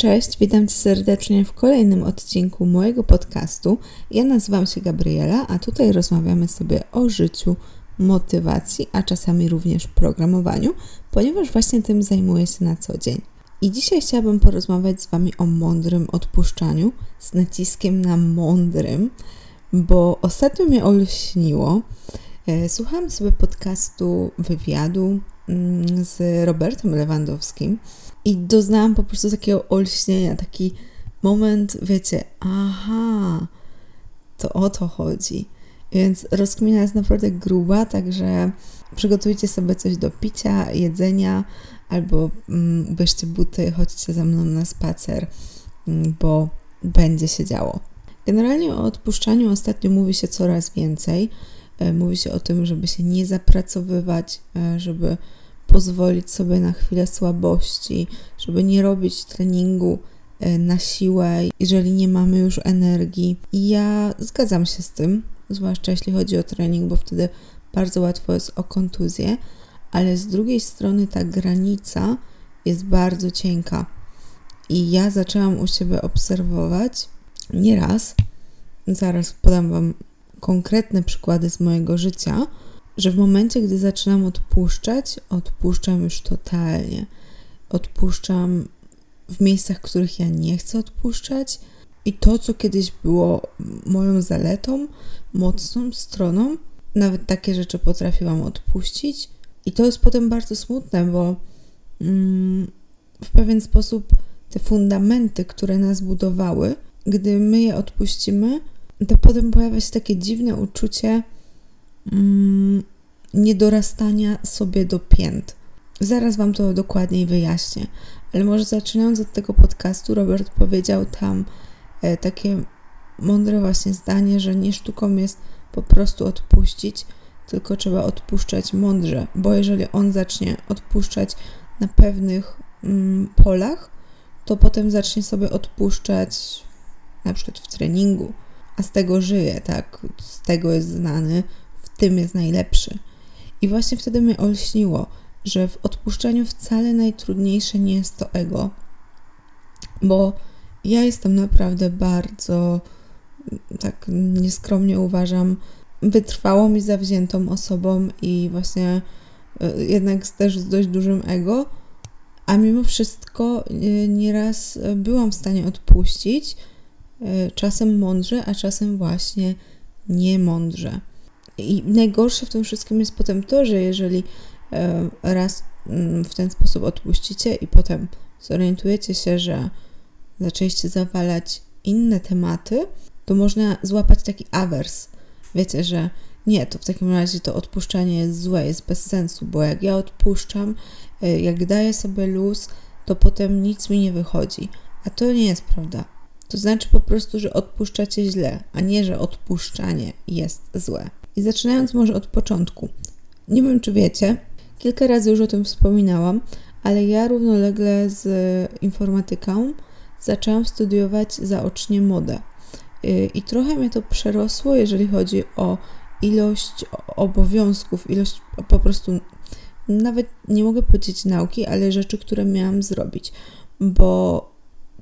Cześć, witam Cię serdecznie w kolejnym odcinku mojego podcastu. Ja nazywam się Gabriela, a tutaj rozmawiamy sobie o życiu, motywacji, a czasami również programowaniu, ponieważ właśnie tym zajmuję się na co dzień. I dzisiaj chciałabym porozmawiać z Wami o mądrym odpuszczaniu, z naciskiem na mądrym, bo ostatnio mnie olśniło. E, słuchałam sobie podcastu wywiadu mm, z Robertem Lewandowskim i doznałam po prostu takiego olśnienia, taki moment, wiecie, aha, to o to chodzi. Więc rozkmina jest naprawdę gruba, także przygotujcie sobie coś do picia, jedzenia, albo mm, ubierzcie buty, chodźcie ze mną na spacer, mm, bo będzie się działo. Generalnie o odpuszczaniu ostatnio mówi się coraz więcej. E, mówi się o tym, żeby się nie zapracowywać, e, żeby pozwolić sobie na chwilę słabości, żeby nie robić treningu e, na siłę, jeżeli nie mamy już energii. I ja zgadzam się z tym, zwłaszcza jeśli chodzi o trening, bo wtedy bardzo łatwo jest o kontuzję, ale z drugiej strony ta granica jest bardzo cienka. I ja zaczęłam u siebie obserwować nieraz, zaraz podam Wam konkretne przykłady z mojego życia, że w momencie, gdy zaczynam odpuszczać, odpuszczam już totalnie. Odpuszczam w miejscach, których ja nie chcę odpuszczać. I to, co kiedyś było moją zaletą, mocną stroną, nawet takie rzeczy potrafiłam odpuścić. I to jest potem bardzo smutne, bo mm, w pewien sposób te fundamenty, które nas budowały, gdy my je odpuścimy, to potem pojawia się takie dziwne uczucie, mm, niedorastania sobie do pięt. Zaraz Wam to dokładniej wyjaśnię, ale może zaczynając od tego podcastu, Robert powiedział tam e, takie mądre właśnie zdanie, że nie sztuką jest po prostu odpuścić, tylko trzeba odpuszczać mądrze, bo jeżeli on zacznie odpuszczać na pewnych mm, polach, to potem zacznie sobie odpuszczać na przykład w treningu, a z tego żyje, tak? Z tego jest znany, tym jest najlepszy. I właśnie wtedy mnie olśniło, że w odpuszczaniu wcale najtrudniejsze nie jest to ego, bo ja jestem naprawdę bardzo, tak nieskromnie uważam, wytrwałą i zawziętą osobą i właśnie e, jednak też z dość dużym ego, a mimo wszystko e, nieraz byłam w stanie odpuścić, e, czasem mądrze, a czasem właśnie niemądrze. I najgorsze w tym wszystkim jest potem to, że jeżeli e, raz mm, w ten sposób odpuścicie i potem zorientujecie się, że zaczęliście zawalać inne tematy, to można złapać taki awers. Wiecie, że nie, to w takim razie to odpuszczanie jest złe, jest bez sensu, bo jak ja odpuszczam, e, jak daję sobie luz, to potem nic mi nie wychodzi. A to nie jest prawda. To znaczy po prostu, że odpuszczacie źle, a nie, że odpuszczanie jest złe. I zaczynając może od początku. Nie wiem, czy wiecie, kilka razy już o tym wspominałam, ale ja równolegle z informatyką zaczęłam studiować zaocznie modę. Y, I trochę mnie to przerosło, jeżeli chodzi o ilość obowiązków, ilość po prostu, nawet nie mogę powiedzieć nauki, ale rzeczy, które miałam zrobić, bo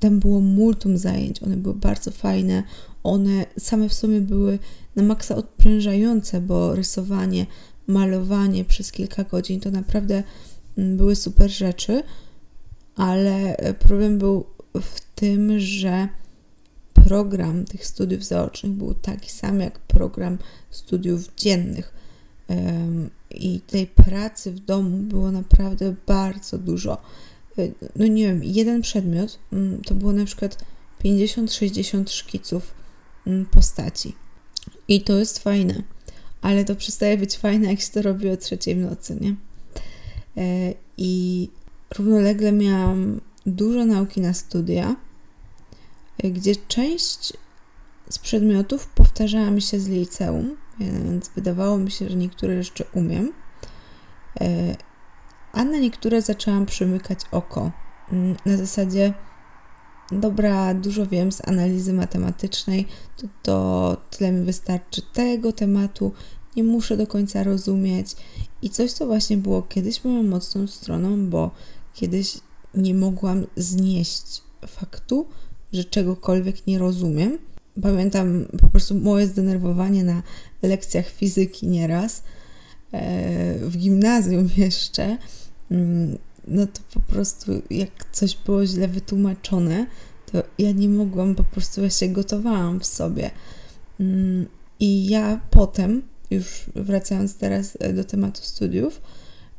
tam było multum zajęć, one były bardzo fajne, one same w sobie były na maksa odprężające, bo rysowanie, malowanie przez kilka godzin to naprawdę mm, były super rzeczy, ale problem był w tym, że program tych studiów zaocznych był taki sam jak program studiów dziennych. I tej pracy w domu było naprawdę bardzo dużo. E, no nie wiem, jeden przedmiot mm, to było na przykład 50-60 szkiców mm, postaci. I to jest fajne, ale to przestaje być fajne, jak się to robi o trzeciej w nocy, nie? E, I równolegle miałam dużo nauki na studia, e, gdzie część z przedmiotów powtarzała mi się z liceum, więc wydawało mi się, że niektóre jeszcze umiem, e, a na niektóre zaczęłam przymykać oko. Mm, na zasadzie dobra, dużo wiem z analizy matematycznej, to, to tyle mi wystarczy tego tematu, nie muszę do końca rozumieć. I coś, co właśnie było kiedyś moją mocną stroną, bo kiedyś nie mogłam znieść faktu, że czegokolwiek nie rozumiem. Pamiętam po prostu moje zdenerwowanie na lekcjach fizyki nieraz, e, w gimnazjum jeszcze. No to po prostu jak coś było źle wytłumaczone, to ja nie mogłam, po prostu ja się gotowałam w sobie. Mm, I ja potem, już wracając teraz do tematu studiów,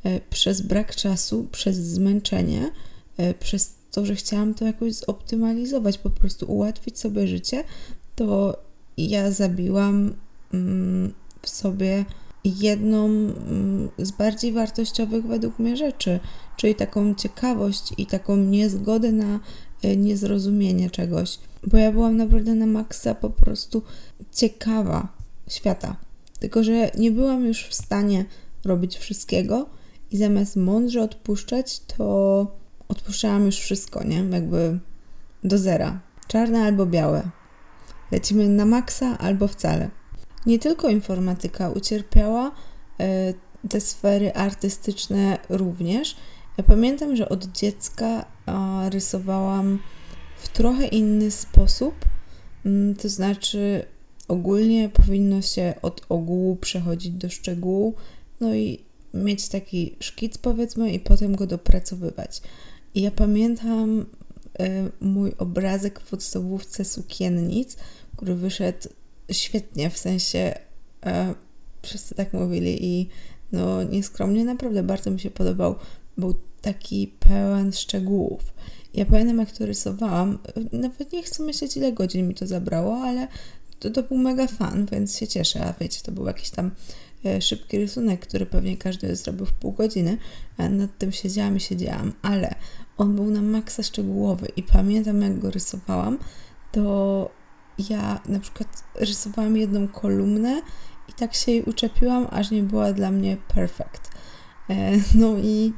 e, przez brak czasu, przez zmęczenie, e, przez to, że chciałam to jakoś zoptymalizować, po prostu ułatwić sobie życie, to ja zabiłam mm, w sobie jedną mm, z bardziej wartościowych według mnie rzeczy, czyli taką ciekawość i taką niezgodę na e, niezrozumienie czegoś. Bo ja byłam naprawdę na maksa po prostu ciekawa świata. Tylko, że nie byłam już w stanie robić wszystkiego i zamiast mądrze odpuszczać, to odpuszczałam już wszystko, nie? Jakby do zera. Czarne albo białe. Lecimy na maksa albo wcale. Nie tylko informatyka ucierpiała, e, te sfery artystyczne również. Ja pamiętam, że od dziecka rysowałam w trochę inny sposób, mm, to znaczy ogólnie powinno się od ogółu przechodzić do szczegółu, no i mieć taki szkic powiedzmy i potem go dopracowywać. I ja pamiętam y, mój obrazek w podstawówce sukiennic, który wyszedł świetnie, w sensie y, wszyscy tak mówili i no nieskromnie naprawdę bardzo mi się podobał. Był taki pełen szczegółów. Ja pamiętam, jak to rysowałam, nawet nie chcę myśleć, ile godzin mi to zabrało, ale to, to był mega fan, więc się cieszę. A wiecie, to był jakiś tam e, szybki rysunek, który pewnie każdy zrobił w pół godziny. A nad tym siedziałam i siedziałam, ale on był na maksa szczegółowy i pamiętam, jak go rysowałam, to ja na przykład rysowałam jedną kolumnę i tak się jej uczepiłam, aż nie była dla mnie perfekt. E, no i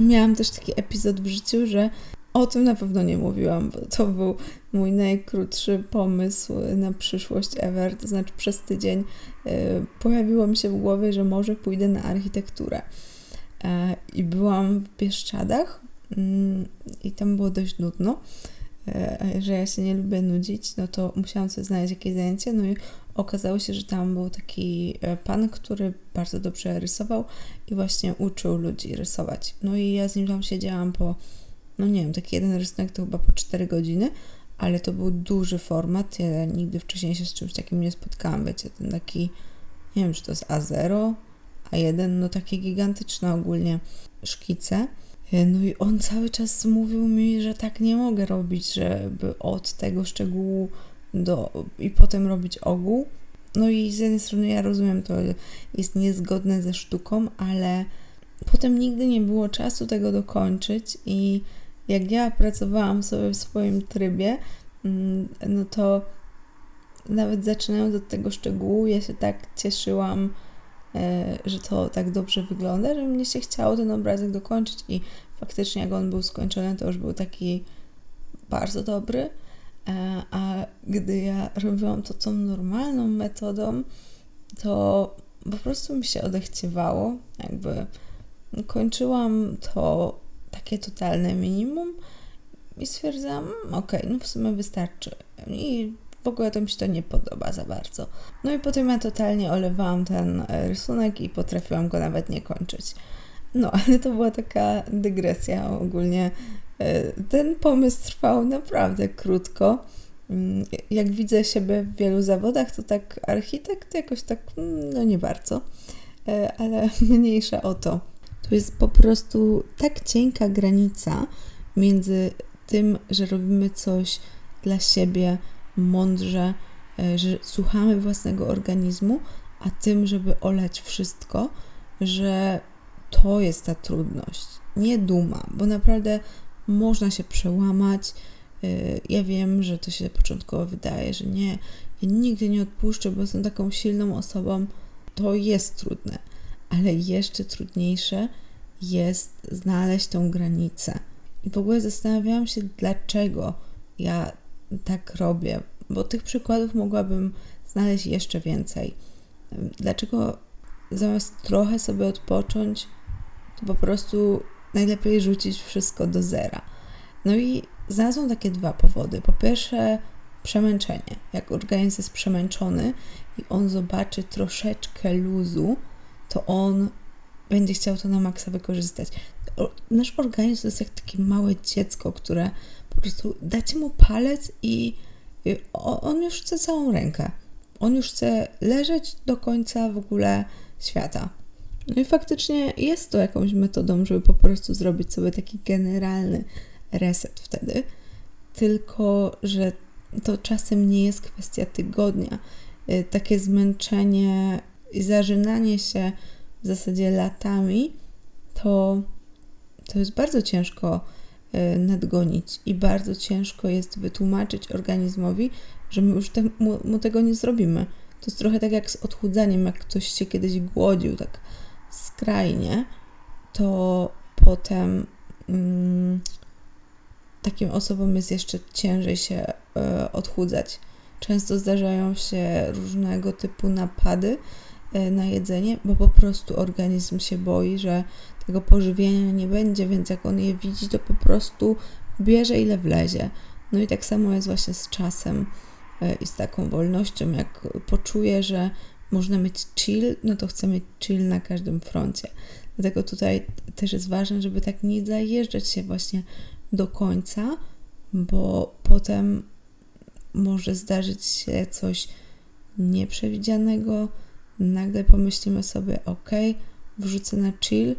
miałam też taki epizod w życiu, że o tym na pewno nie mówiłam, bo to był mój najkrótszy pomysł na przyszłość ever. To znaczy, przez tydzień y, pojawiło mi się w głowie, że może pójdę na architekturę. E, I byłam w Bieszczadach mm, i tam było dość nudno. E, że ja się nie lubię nudzić, no to musiałam sobie znaleźć jakieś zajęcie. No i okazało się, że tam był taki e, pan, który bardzo dobrze rysował i właśnie uczył ludzi rysować. No i ja z nim tam siedziałam po no nie wiem, taki jeden rysunek to chyba po 4 godziny, ale to był duży format. Ja nigdy wcześniej się z czymś takim nie spotkałam, wiecie, ten taki, nie wiem, czy to jest A0, A1, no takie gigantyczne ogólnie szkice. No i on cały czas mówił mi, że tak nie mogę robić, żeby od tego szczegółu do, i potem robić ogół. No i z jednej strony ja rozumiem, to jest niezgodne ze sztuką, ale potem nigdy nie było czasu tego dokończyć i jak ja pracowałam sobie w swoim trybie, mm, no to nawet zaczynając od tego szczegółu, ja się tak cieszyłam, e, że to tak dobrze wygląda, że mnie się chciało ten obrazek dokończyć i faktycznie jak on był skończony, to już był taki bardzo dobry, e, a gdy ja robiłam to tą normalną metodą, to po prostu mi się odechciewało, jakby kończyłam to takie totalne minimum i stwierdzam, ok, no w sumie wystarczy. I w ogóle to mi się to nie podoba za bardzo. No i potem ja totalnie olewałam ten e, rysunek i potrafiłam go nawet nie kończyć. No, ale to była taka dygresja ogólnie. E, ten pomysł trwał naprawdę krótko. Mm, jak widzę siebie w wielu zawodach, to tak architekt jakoś tak, mm, no nie bardzo, e, ale mniejsza o to. To jest po prostu tak cienka granica między tym, że robimy coś dla siebie mądrze, e, że słuchamy własnego organizmu, a tym, żeby olać wszystko, że to jest ta trudność, nie duma, bo naprawdę można się przełamać. E, ja wiem, że to się początkowo wydaje, że nie, ja nigdy nie odpuszczę, bo jestem taką silną osobą. To jest trudne ale jeszcze trudniejsze jest znaleźć tą granicę. I w ogóle zastanawiałam się, dlaczego ja tak robię, bo tych przykładów mogłabym znaleźć jeszcze więcej. Dlaczego zamiast trochę sobie odpocząć, to po prostu najlepiej rzucić wszystko do zera. No i znalazłam takie dwa powody. Po pierwsze, przemęczenie. Jak organizm jest przemęczony i on zobaczy troszeczkę luzu, to on będzie chciał to na maksa wykorzystać. Nasz organizm to jest jak takie małe dziecko, które po prostu dacie mu palec i on już chce całą rękę. On już chce leżeć do końca w ogóle świata. No i faktycznie jest to jakąś metodą, żeby po prostu zrobić sobie taki generalny reset wtedy. Tylko, że to czasem nie jest kwestia tygodnia. Y, takie zmęczenie i zażynanie się w zasadzie latami, to, to jest bardzo ciężko nadgonić i bardzo ciężko jest wytłumaczyć organizmowi, że my już te, mu, mu, tego nie zrobimy. To jest trochę tak jak z odchudzaniem, jak ktoś się kiedyś głodził tak skrajnie, to potem mm, takim osobom jest jeszcze ciężej się y, odchudzać. Często zdarzają się różnego typu napady na jedzenie, bo po prostu organizm się boi, że tego pożywienia nie będzie, więc jak on je widzi, to po prostu bierze ile wlezie. No i tak samo jest właśnie z czasem y, i z taką wolnością. Jak poczuje, że można mieć chill, no to chcę mieć chill na każdym froncie. Dlatego tutaj też jest ważne, żeby tak nie zajeżdżać się właśnie do końca, bo potem może zdarzyć się coś nieprzewidzianego. Nagle pomyślimy sobie, ok, wrzucę na chill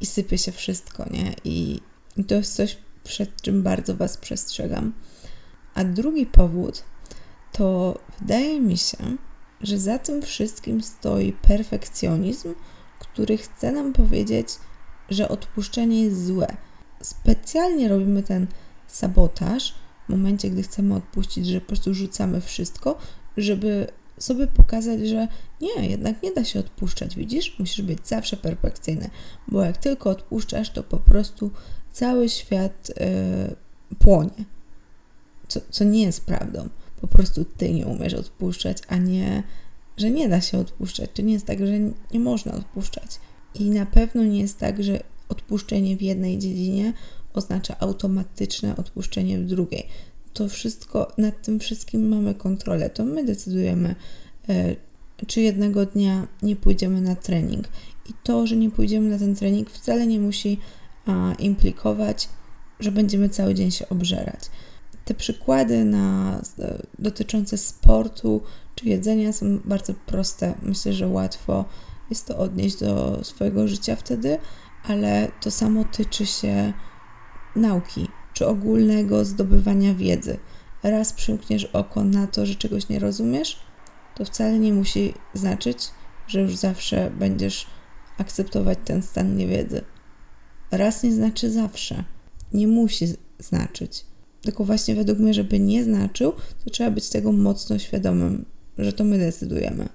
i sypie się wszystko, nie? I to jest coś, przed czym bardzo Was przestrzegam. A drugi powód to wydaje mi się, że za tym wszystkim stoi perfekcjonizm, który chce nam powiedzieć, że odpuszczenie jest złe. Specjalnie robimy ten sabotaż w momencie, gdy chcemy odpuścić, że po prostu rzucamy wszystko, żeby sobie pokazać, że nie, jednak nie da się odpuszczać, widzisz? Musisz być zawsze perfekcyjny, bo jak tylko odpuszczasz, to po prostu cały świat yy, płonie. Co, co nie jest prawdą. Po prostu ty nie umiesz odpuszczać, a nie, że nie da się odpuszczać. To nie jest tak, że nie można odpuszczać. I na pewno nie jest tak, że odpuszczenie w jednej dziedzinie oznacza automatyczne odpuszczenie w drugiej. To wszystko, nad tym wszystkim mamy kontrolę. To my decydujemy, e, czy jednego dnia nie pójdziemy na trening. I to, że nie pójdziemy na ten trening, wcale nie musi implikować, że będziemy cały dzień się obżerać. Te przykłady na, e, dotyczące sportu czy jedzenia są bardzo proste. Myślę, że łatwo jest to odnieść do swojego życia wtedy, ale to samo tyczy się nauki czy ogólnego zdobywania wiedzy. Raz przymkniesz oko na to, że czegoś nie rozumiesz, to wcale nie musi znaczyć, że już zawsze będziesz akceptować ten stan niewiedzy. Raz nie znaczy zawsze. Nie musi znaczyć. Tylko właśnie według mnie, żeby nie znaczył, to trzeba być tego mocno świadomym, że to my decydujemy.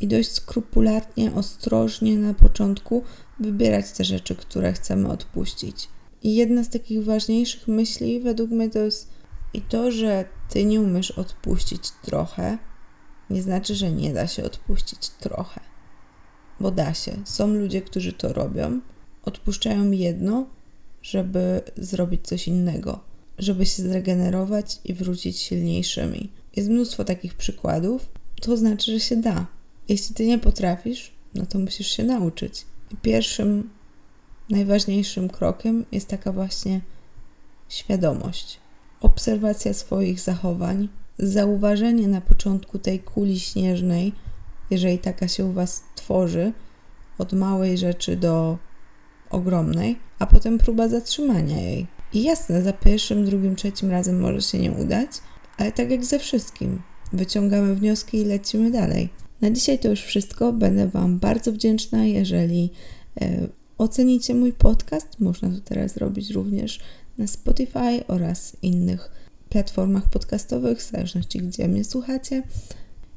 I dość skrupulatnie, ostrożnie na początku wybierać te rzeczy, które chcemy odpuścić. I jedna z takich ważniejszych myśli według mnie to jest i to, że ty nie umiesz odpuścić trochę, nie znaczy, że nie da się odpuścić trochę. Bo da się. Są ludzie, którzy to robią, odpuszczają jedno, żeby zrobić coś innego, żeby się zregenerować i wrócić silniejszymi. Jest mnóstwo takich przykładów. To znaczy, że się da. Jeśli ty nie potrafisz, no to musisz się nauczyć. I pierwszym, najważniejszym krokiem jest taka właśnie świadomość, obserwacja swoich zachowań, zauważenie na początku tej kuli śnieżnej, jeżeli taka się u Was tworzy, od małej rzeczy do ogromnej, a potem próba zatrzymania jej. I jasne, za pierwszym, drugim, trzecim razem może się nie udać, ale tak jak ze wszystkim, wyciągamy wnioski i lecimy dalej. Na dzisiaj to już wszystko. Będę Wam bardzo wdzięczna, jeżeli e, ocenicie mój podcast. Można to teraz zrobić również na Spotify oraz innych platformach podcastowych, w zależności gdzie mnie słuchacie.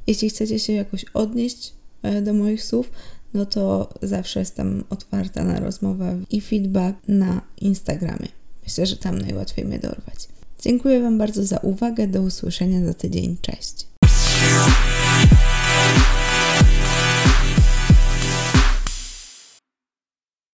Jeśli chcecie się jakoś odnieść e, do moich słów, no to zawsze jestem otwarta na rozmowę i feedback na Instagramie. Myślę, że tam najłatwiej mnie dorwać. Dziękuję Wam bardzo za uwagę. Do usłyszenia za tydzień. Cześć.